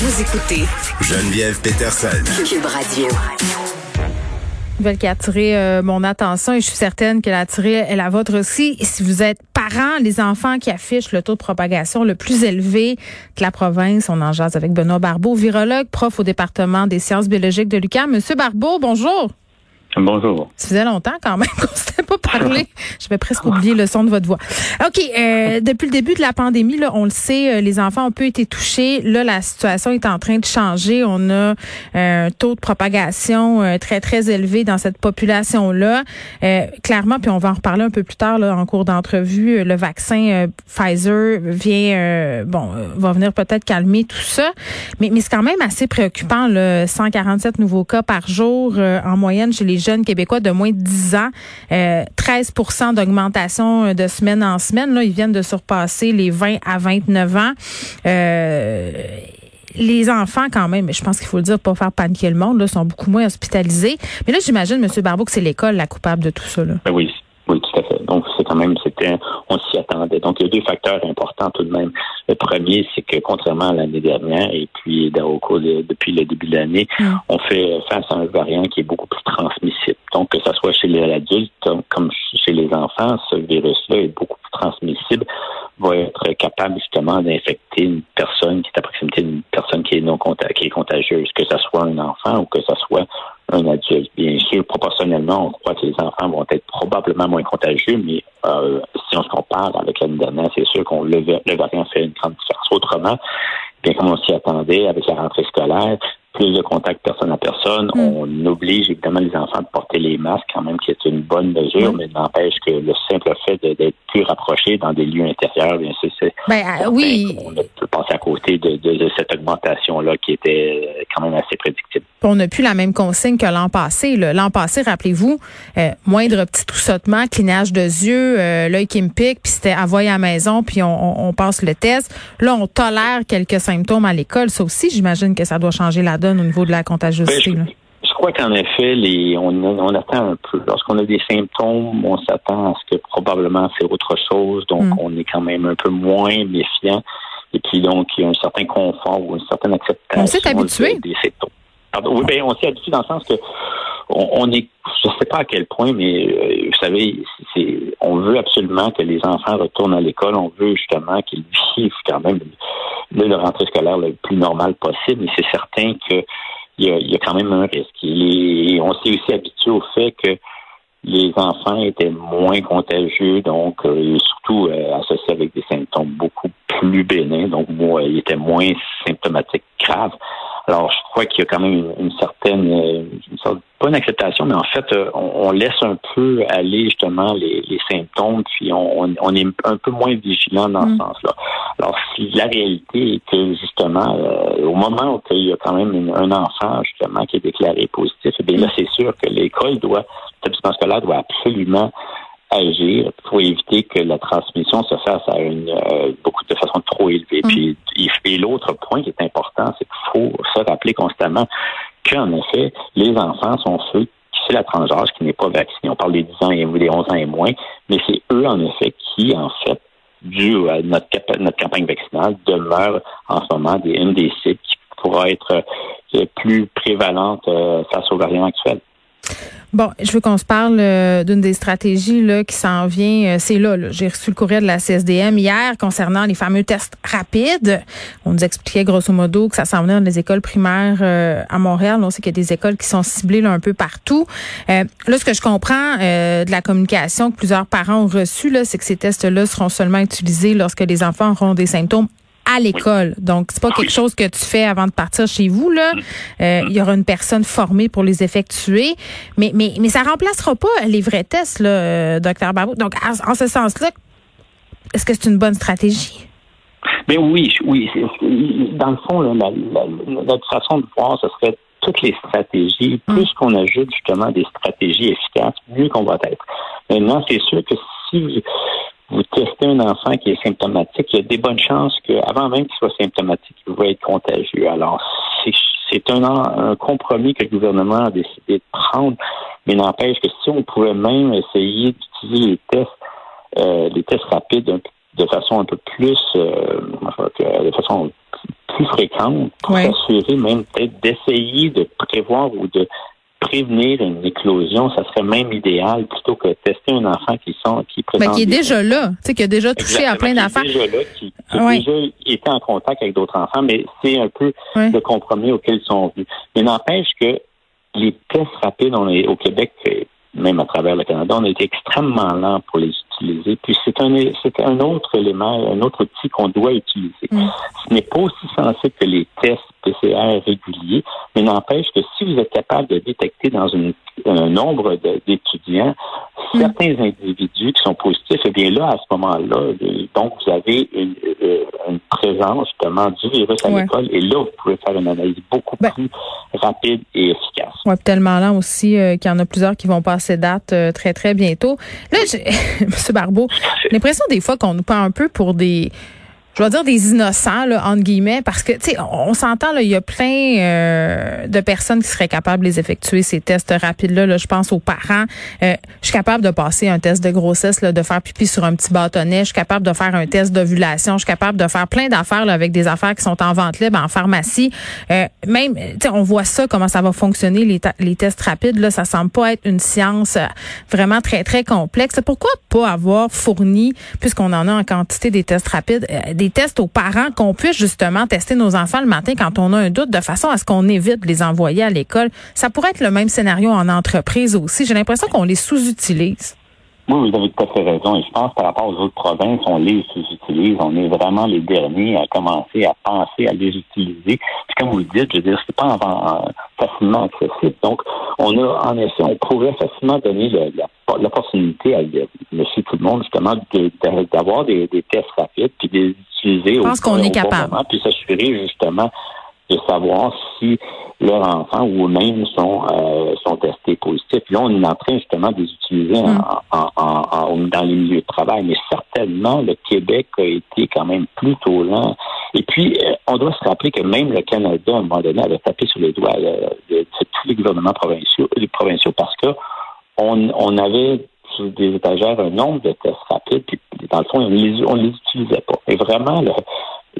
Vous écoutez Geneviève Peterson. Cube Radio. nouvelle qui a attiré euh, mon attention et je suis certaine qu'elle a attiré la vôtre aussi. Et si vous êtes parents, les enfants qui affichent le taux de propagation le plus élevé de la province, on en jase avec Benoît Barbeau, virologue, prof au département des sciences biologiques de l'UQAM. Monsieur Barbeau, bonjour. Bonjour. Ça faisait longtemps quand même qu'on ne s'était pas parlé. Je vais presque oublier le son de votre voix. OK, euh, depuis le début de la pandémie, là, on le sait, euh, les enfants ont peu été touchés. Là, la situation est en train de changer. On a euh, un taux de propagation très, très élevé dans cette population-là. clairement, puis on va en reparler un peu plus tard là, en cours d'entrevue, le vaccin Pfizer vient, bon, va venir peut-être calmer tout ça. Mais, mais c'est quand même assez préoccupant, le 147 nouveaux cas par jour en moyenne chez les jeunes Québécois de moins de 10 ans. 13 euh, d'augmentation euh, de semaine en semaine. Là, ils viennent de surpasser les 20 à 29 ans. Euh, les enfants, quand même, je pense qu'il faut le dire, pas faire paniquer le monde, là, sont beaucoup moins hospitalisés. Mais là, j'imagine, M. Barbeau, que c'est l'école la coupable de tout ça. Ben oui, oui, tout à fait. Donc, quand même, c'était, on s'y attendait. Donc, il y a deux facteurs importants tout de même. Le premier, c'est que contrairement à l'année dernière, et puis au cours depuis le début de l'année, mm. on fait face à un variant qui est beaucoup plus transmissible. Donc, que ce soit chez les adultes comme chez les enfants, ce virus-là est beaucoup plus transmissible, va être capable justement d'infecter une personne qui est à proximité d'une personne qui est non qui est contagieuse, que ce soit un enfant ou que ce soit un adulte. Bien sûr, proportionnellement, on croit que les enfants vont être probablement moins contagieux, mais euh, si on se compare avec l'année dernière, c'est sûr qu'on le, le variant fait une grande différence. Autrement, bien comme on s'y attendait avec la rentrée scolaire, plus de contacts personne à personne. Mm. On oblige évidemment les enfants de porter les masques quand même, qui est une bonne mesure, mais n'empêche que le simple fait d'être plus rapproché dans des lieux intérieurs, bien sûr, c'est ben, euh, oui. on peut passer à côté de, cette augmentation-là qui était quand même assez prédictible. On n'a plus la même consigne que l'an passé. L'an passé, rappelez-vous, euh, moindre petit troussotement, clinage de yeux, euh, l'œil qui me pique, puis c'était envoyé à la maison, puis on, on, passe le test. Là, on tolère quelques symptômes à l'école. Ça aussi, j'imagine que ça doit changer la donne au niveau de la contagiosité. Ben, je, crois qu'en effet, les, on, on, attend un peu. Lorsqu'on a des symptômes, on s'attend à ce que probablement c'est autre chose, donc mm. on est quand même un peu moins méfiant. Et puis donc, il y a un certain confort ou une certaine acceptation on s'est habitué. des symptômes. Oui, ben, on s'est habitué dans le sens que on, est, je ne sais pas à quel point, mais euh, vous savez, on veut absolument que les enfants retournent à l'école. On veut justement qu'ils vivent quand même le, rentrée scolaire le plus normal possible. Mais c'est certain que il y, a, quand même un risque. Et on s'est aussi habitué au fait que les enfants étaient moins contagieux, donc euh, surtout euh, associés avec des symptômes beaucoup plus bénins, donc moi, ils étaient moins symptomatiques graves. Alors, je crois qu'il y a quand même une, certaine, euh, une sorte, pas une acceptation, mais en fait, euh, on, laisse un peu aller justement les, symptômes, puis on, est un peu moins vigilant dans ce mm. sens-là. Alors, si la réalité est que justement, euh, au moment où il y a quand même un enfant justement qui est déclaré positif, eh bien là, mm. c'est sûr que l'école doit, l'établissement scolaire doit absolument agir pour éviter que la transmission se fasse à une euh, beaucoup de façon trop élevée. Mm. Puis et l'autre point qui est important, c'est qu'il faut se rappeler constamment qu'en effet, les enfants sont ceux qui c'est la transgenre qui n'est pas vacciné. On parle des 10 ans et des 11 ans et moins, mais c'est eux en effet qui en fait dû à notre, notre campagne vaccinale, demeurent en ce moment des, une des cibles qui pourra être euh, plus prévalente euh, face aux variants actuels. Bon, je veux qu'on se parle euh, d'une des stratégies là, qui s'en vient. Euh, c'est là, j'ai reçu le courrier de la CSDM hier concernant les fameux tests rapides. On nous expliquait grosso modo que ça s'en venait dans les écoles primaires euh, à Montréal. On sait qu'il y a des écoles qui sont ciblées là, un peu partout. là, ce que je comprends de la communication que plusieurs parents ont reçue, c'est que ces tests-là seront seulement utilisés lorsque les enfants auront des symptômes à l'école. Donc, c'est pas quelque chose que tu fais avant de partir chez vous. Là, euh, il y aura une personne formée pour les effectuer, mais mais mais ça remplacera pas les vrais tests, là, euh, docteur. Donc, en, ce sens-là, est-ce que c'est une bonne stratégie? Mais oui, oui. Dans le fond, là, la, la, notre façon de voir, ce serait toutes les stratégies. Mm. Plus qu'on ajoute justement des stratégies efficaces, mieux qu'on va être. Maintenant, c'est sûr que si vous, testez un enfant qui est symptomatique, il y a des bonnes chances qu'avant même qu'il soit symptomatique, il va être contagieux. Alors, c'est un, un compromis que le gouvernement a décidé de prendre, mais n'empêche que si on pouvait même essayer d'utiliser les tests, euh, les tests rapides de façon un peu plus, euh, de façon plus fréquente, pour Ouais. s'assurer même peut-être d'essayer de prévoir ou de prévenir une éclosion, ça serait même idéal plutôt que tester un enfant qui sont qui Mais présente qui est des déjà là, tu sais, qui a déjà touché à plein d'affaires. qui est déjà là, qui, qui déjà été en contact avec d'autres enfants, mais c'est un peu le compromis auquel ils sont venus. Mais n'empêche que les tests rapides on est, au Québec, et même à travers le Canada, on a été extrêmement lent pour les utiliser. Puis c'est un, c'est un autre élément, un autre outil qu'on doit utiliser. Mm. Ce n'est pas aussi sensible que les tests PCR réguliers, mais n'empêche que si vous êtes capable de détecter dans une- un nombre d'étudiants Certains individus qui sont positifs, eh bien là, à ce moment-là, donc vous avez une, euh, une présence justement du virus à Ouais. l'école et là, vous pouvez faire une analyse beaucoup Ben- plus rapide et efficace. Puis tellement lent aussi euh, qu'il y en a plusieurs qui vont passer date euh, très, très bientôt. Là, j'ai- M. Barbeau, j'ai l'impression des fois qu'on nous prend un peu pour des je vais dire des innocents, là, entre guillemets, parce que, tu sais, on, s'entend, il y a plein euh, de personnes qui seraient capables de les effectuer, ces tests rapides-là. Là, je pense aux parents. Euh, je suis capable de passer un test de grossesse, là, de faire pipi sur un petit bâtonnet. Je suis capable de faire un test d'ovulation. Je suis capable de faire plein d'affaires avec des affaires qui sont en vente libre, en pharmacie. Euh, même, tu sais, on voit ça, comment ça va fonctionner, les, les tests rapides. Là, ça semble pas être une science euh, vraiment très, très complexe. Pourquoi pas avoir fourni, puisqu'on en a en quantité des tests rapides, euh, des aux parents qu'on puisse justement tester nos enfants le matin quand on a un doute, de façon à ce qu'on évite de les envoyer à l'école. Ça pourrait être le même scénario en entreprise aussi. J'ai l'impression qu'on les sous-utilise. Oui, vous avez tout à fait raison. Et je pense par rapport aux autres provinces, on les sous-utilise. On est vraiment les derniers à commencer à penser à les utiliser. Puis comme vous le dites, je veux dire, c'est pas en- en- facilement accessible. Donc, on a, en effet, on pourrait facilement donner l'opportunité à monsieur tout le monde, justement, de- de- d'avoir des, des tests rapides puis de les utiliser Je pense qu'on est capable. puis s'assurer, justement, de savoir si leurs enfants ou eux-mêmes sont, euh, sont testés positifs. Là, on est en train justement de les utiliser en- Mm. en- en- en- dans les milieux de travail, mais certainement le Québec a été quand même plutôt lent. Et puis, euh, on doit se rappeler que même le Canada, à un moment donné, avait tapé sur les doigts euh, de, tous les gouvernements provinciaux, les provinciaux parce que on, on avait sur des étagères un nombre de tests rapides, puis dans le fond, on les, on les utilisait pas. Et vraiment, le,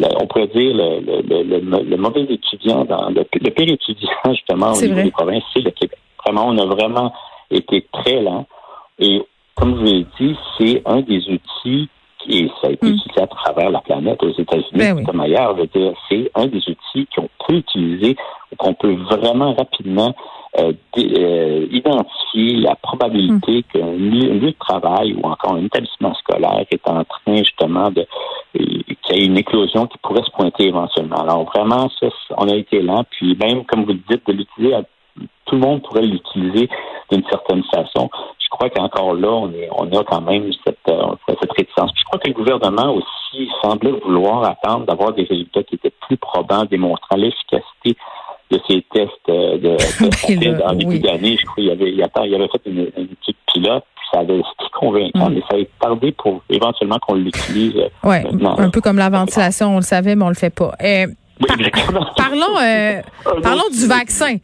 le- on pourrait dire le, le, le, mauvais étudiant, dans le, pire étudiant justement au niveau vrai. des provinces, c'est le Québec. Vraiment, on a vraiment été très lent. Et comme je vous l'ai dit, c'est un des outils et ça a été Mm. utilisé à travers la planète, aux États-Unis, Ben oui. comme ailleurs. Je veux dire, c'est un des outils qu'on peut utiliser, qu'on peut vraiment rapidement euh, euh, identifier la probabilité Mm. qu'un lieu, de travail ou encore un établissement scolaire est en train justement de qu'il y ait une éclosion qui pourrait se pointer éventuellement. Alors vraiment, ça, on a été lent, puis même comme vous le dites, de l'utiliser, tout le monde pourrait l'utiliser d'une certaine façon. Je crois qu'encore là, on, est, on a quand même cette, euh, cette réticence. Je crois que le gouvernement aussi semblait vouloir attendre d'avoir des résultats qui étaient plus probants, démontrant l'efficacité de ces tests euh, de, de en début oui. d'année. Je crois qu'il avait, il y avait, il avait fait une, une étude pilote, puis ça avait été convaincant, Mm. mais ça a tardé pour éventuellement qu'on l'utilise. euh, Ouais, maintenant. un peu comme la ventilation, on le savait, mais on le fait pas. Euh, Oui, par- parlons, euh, parlons du vaccin.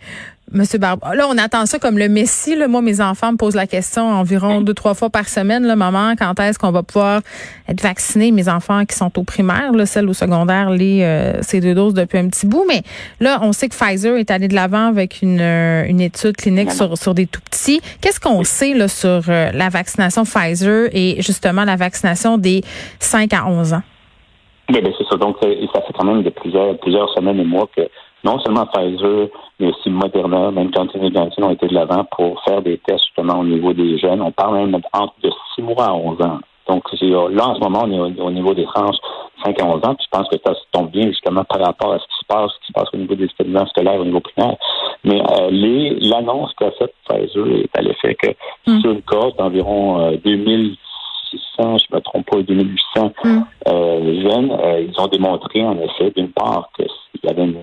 Monsieur Barbe, là, on attend ça comme le Messie. Là. Moi, mes enfants me posent la question environ deux, trois fois par semaine. Là, maman, quand est-ce qu'on va pouvoir être vaccinés? Mes enfants qui sont au primaire, là, celles au secondaire, les euh, ces deux doses depuis un petit bout. Mais là, on sait que Pfizer est allé de l'avant avec une, euh, une étude clinique sur, sur des tout petits. Qu'est-ce qu'on sait là, sur euh, la vaccination Pfizer et justement la vaccination des 5 à 11 ans? Oui, ben c'est ça. Donc, ça, ça fait quand même de plusieurs, plusieurs semaines et mois que non seulement Pfizer, mais aussi Moderna, même Johnson Johnson ont été de l'avant pour faire des tests justement au niveau des jeunes. On parle même entre de 6 mois à 11 ans. Donc, euh, là, en ce moment, on est au, au niveau des tranches 5 à 11 ans. Puis je pense que ça se tombe bien justement par rapport à ce qui se passe, ce qui se passe au niveau des établissements scolaires, au niveau primaire. Mais euh, l'annonce qu'a faite Pfizer est à l'effet que Mm. sur une cohorte d'environ euh, 2600 2600, je ne me trompe pas, 2800 Mm. euh, jeunes, euh, ils ont démontré en effet, d'une part, que il y avait une,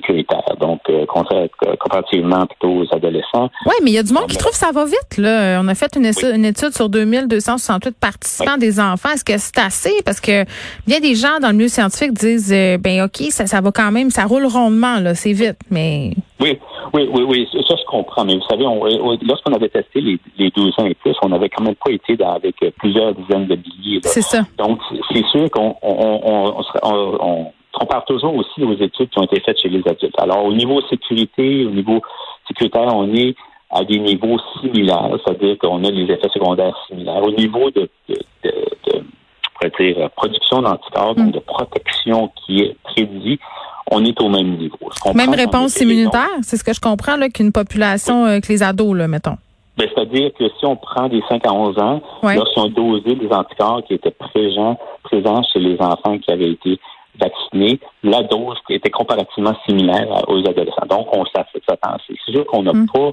sécuritaire. Donc, euh, comparativement plutôt aux adolescents. Oui, mais il y a du monde qui trouve que ça va vite. Là. On a fait une, étude- une étude sur 2268 participants des enfants. Est-ce que c'est assez? Parce que bien des gens dans le milieu scientifique disent, euh, ben OK, ça, ça va quand même, ça roule rondement, là, c'est vite. Mais Oui, oui, oui, oui, ça je comprends. Mais vous savez, on- lorsqu'on avait testé les, les 12 ans et plus, on n'avait quand même pas été dans- avec euh, plusieurs dizaines de milliers. là. c'est ça. Donc, c'est sûr qu'on on, on, on, serait- on- on compare toujours aussi aux études qui ont été faites chez les adultes. Alors, au niveau sécurité, au niveau sécuritaire, on est à des niveaux similaires, c'est-à-dire qu'on a des effets secondaires similaires. Au niveau de, de, de, de on pourrait dire, production d'anticorps, donc de protection qui est prédit, on est au même niveau. Même réponse immunitaire, c'est ce que je comprends, qu'une population, euh, que les ados, là, mettons. Ben, C'est-à-dire que si on prend des 5 à 11 ans, Ouais. lorsqu'ils ont dosé des anticorps qui étaient présents, présents chez les enfants qui avaient été vaccinés, la dose était comparativement similaire aux adolescents. Donc, on s'attend. C'est sûr qu'on n'a Mm. pas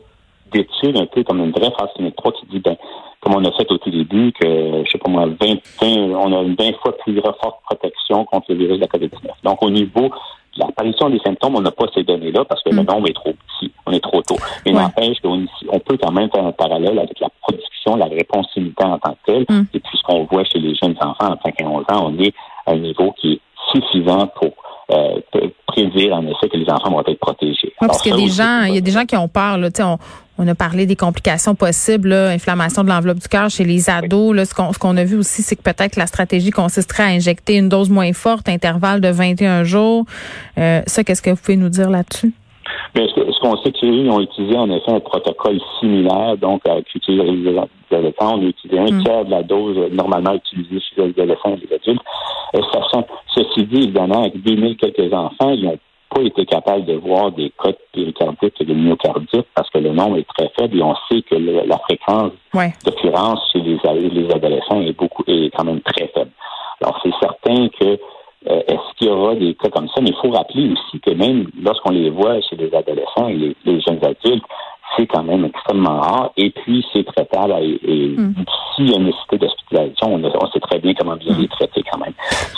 d'études un peu comme une vraie phase clinique 3 qui dit, ben, comme on a fait au tout début, que, je sais pas moi, 20, 20 on a une 20 fois plus forte protection contre le virus de la COVID-19. Donc, au niveau de l'apparition des symptômes, on n'a pas ces données-là parce que le Mm. nombre est trop petit. On est trop tôt. Mais Ouais. n'empêche qu'on on peut quand même faire un parallèle avec la production, la réponse immunitaire en tant que telle. Mm. Et puis, ce qu'on voit chez les jeunes enfants en 5 à 11 ans, on est à un niveau qui est suffisant pour euh, prédire en effet que les enfants vont être protégés. Ouais, parce qu'il y a des gens, il y a des gens qui ont peur. Là, on, on a parlé des complications possibles, là, inflammation de l'enveloppe du cœur chez les ados. Là, ce qu'on ce qu'on a vu aussi, c'est que peut-être la stratégie consisterait à injecter une dose moins forte, intervalle de 21 jours. Euh, ça, qu'est-ce que vous pouvez nous dire là-dessus? Mais ce, que- ce qu'on sait, c'est qu'ils ont utilisé en effet un protocole similaire, donc avec utiliser les adolescents, on a utilisé un Mm. tiers de la dose euh, normalement utilisée chez les adolescents et les adultes. Euh, sachant, ceci dit, évidemment, avec 2000 quelques enfants, ils n'ont pas été capables de voir des cas de péricardite et de myocardite parce que le nombre est très faible et on sait que le- la fréquence Ouais. d'occurrence chez les, les adolescents est beaucoup est quand même très faible. Alors c'est certain que euh, est-ce qu'il y aura des cas comme ça, mais il faut rappeler aussi que même lorsqu'on les voit chez les adolescents et les, les jeunes adultes, c'est quand même extrêmement rare et puis c'est traitable et, et Mm. s'il y a une nécessité d'hospitalisation, on, on sait très bien comment bien les traiter quand même.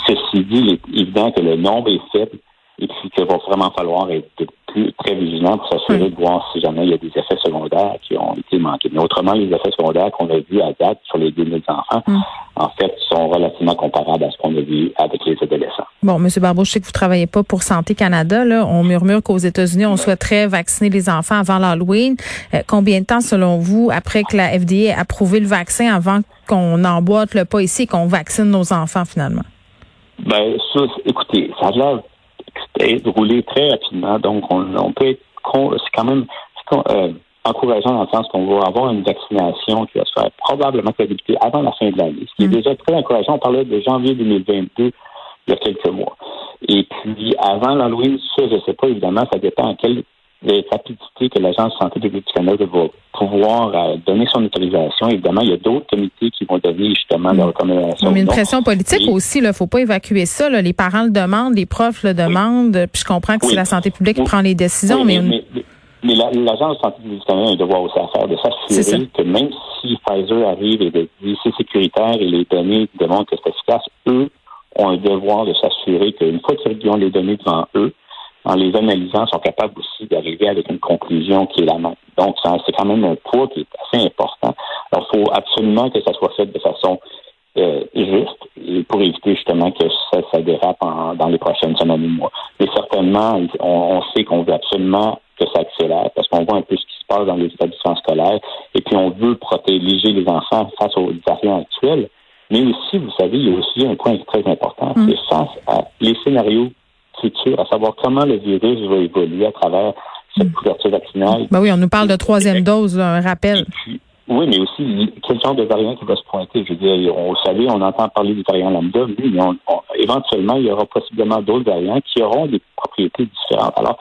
Ceci dit, il est évident que le nombre est faible et puis qu'il va vraiment falloir être plus, très vigilant pour s'assurer de voir si jamais il y a des effets secondaires qui ont été manqués. Mais autrement, les effets secondaires qu'on a vus à date sur les 2000 enfants, Mm. en fait, sont relativement comparables à ce qu'on a vu avec les adolescents. Bon, Monsieur Barbeau, je sais que vous travaillez pas pour Santé Canada. Là. On murmure qu'aux États-Unis, on souhaiterait vacciner les enfants avant l'Halloween. Euh, combien de temps, selon vous, après que la FDA ait approuvé le vaccin, avant qu'on emboîte le pas ici et qu'on vaccine nos enfants finalement? Ben, ça, écoutez, ça a l'air très rapidement, donc on, on peut être c'est quand même euh, encourageant dans le sens qu'on va avoir une vaccination qui va se faire probablement débuter avant la fin de l'année, ce qui est Mm. déjà très encourageant. On parlait de janvier 2022 il y a quelques mois. Et puis, avant l'Halloween, ça, je ne sais pas, évidemment, ça dépend à quelle rapidité que l'Agence de santé publique du Canada va pouvoir euh, donner son autorisation. Évidemment, il y a d'autres comités qui vont donner justement leur recommandation. Mais une non. pression politique Et- aussi, il faut pas évacuer ça. Là. Les parents le demandent, les profs le demandent, puis je comprends que Oui. c'est la santé publique qui Oui. prend les décisions, mais, mais, mais- mais la- l'Agence de santé publique du Canada a un devoir aussi à faire de s'assurer que même si Pfizer arrive et de dit c'est sécuritaire et les données démontrent que c'est efficace, eux ont un devoir de s'assurer qu'une fois qu'ils ont les données devant eux, en les analysant, sont capables aussi d'arriver avec une conclusion qui est la même. Donc, c'est quand même un poids qui est assez important. Alors, il faut absolument que ça soit fait de façon euh, juste et pour éviter justement que ça, ça dérape en- dans les prochaines semaines ou mois. Mais certainement, on, on sait qu'on veut absolument que ça accélère parce qu'on voit un peu ce qui se passe dans les établissements scolaires et puis on veut protéger les enfants face aux variants actuels. Mais aussi, vous savez, il y a aussi un point très important, Mm. c'est face à les scénarios à savoir comment le virus va évoluer à travers cette couverture vaccinale ben oui, on nous parle de troisième dose, là, un rappel. puis, oui, mais aussi, quel genre de variant qui va se pointer? Je veux dire, on, vous savez, on entend parler du variant lambda, oui, mais on- on- éventuellement, il y aura possiblement d'autres variants qui auront des propriétés différentes. Alors,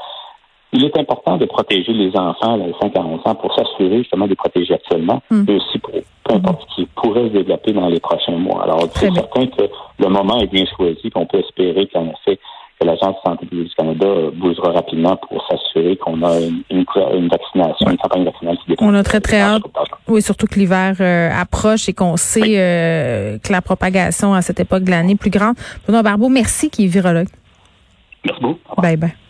il est important de protéger les enfants, les 5 à 11 ans, pour s'assurer justement de les protéger actuellement, Mm. mais aussi pour peu importe ce qui pourrait se développer dans les prochains mois. Alors, c'est certain que le moment est bien choisi, qu'on peut espérer qu'en effet, que l'Agence de santé publique du Canada euh, bougera rapidement pour s'assurer qu'on a une, une, une vaccination, une campagne vaccinale qui dépend. On a très, très hâte. Oui, surtout que l'hiver euh, approche et qu'on sait Oui. euh, que la propagation à cette époque de l'année est plus grande. Benoît Barbeau, merci qui est virologue. Merci beaucoup. Bye bye.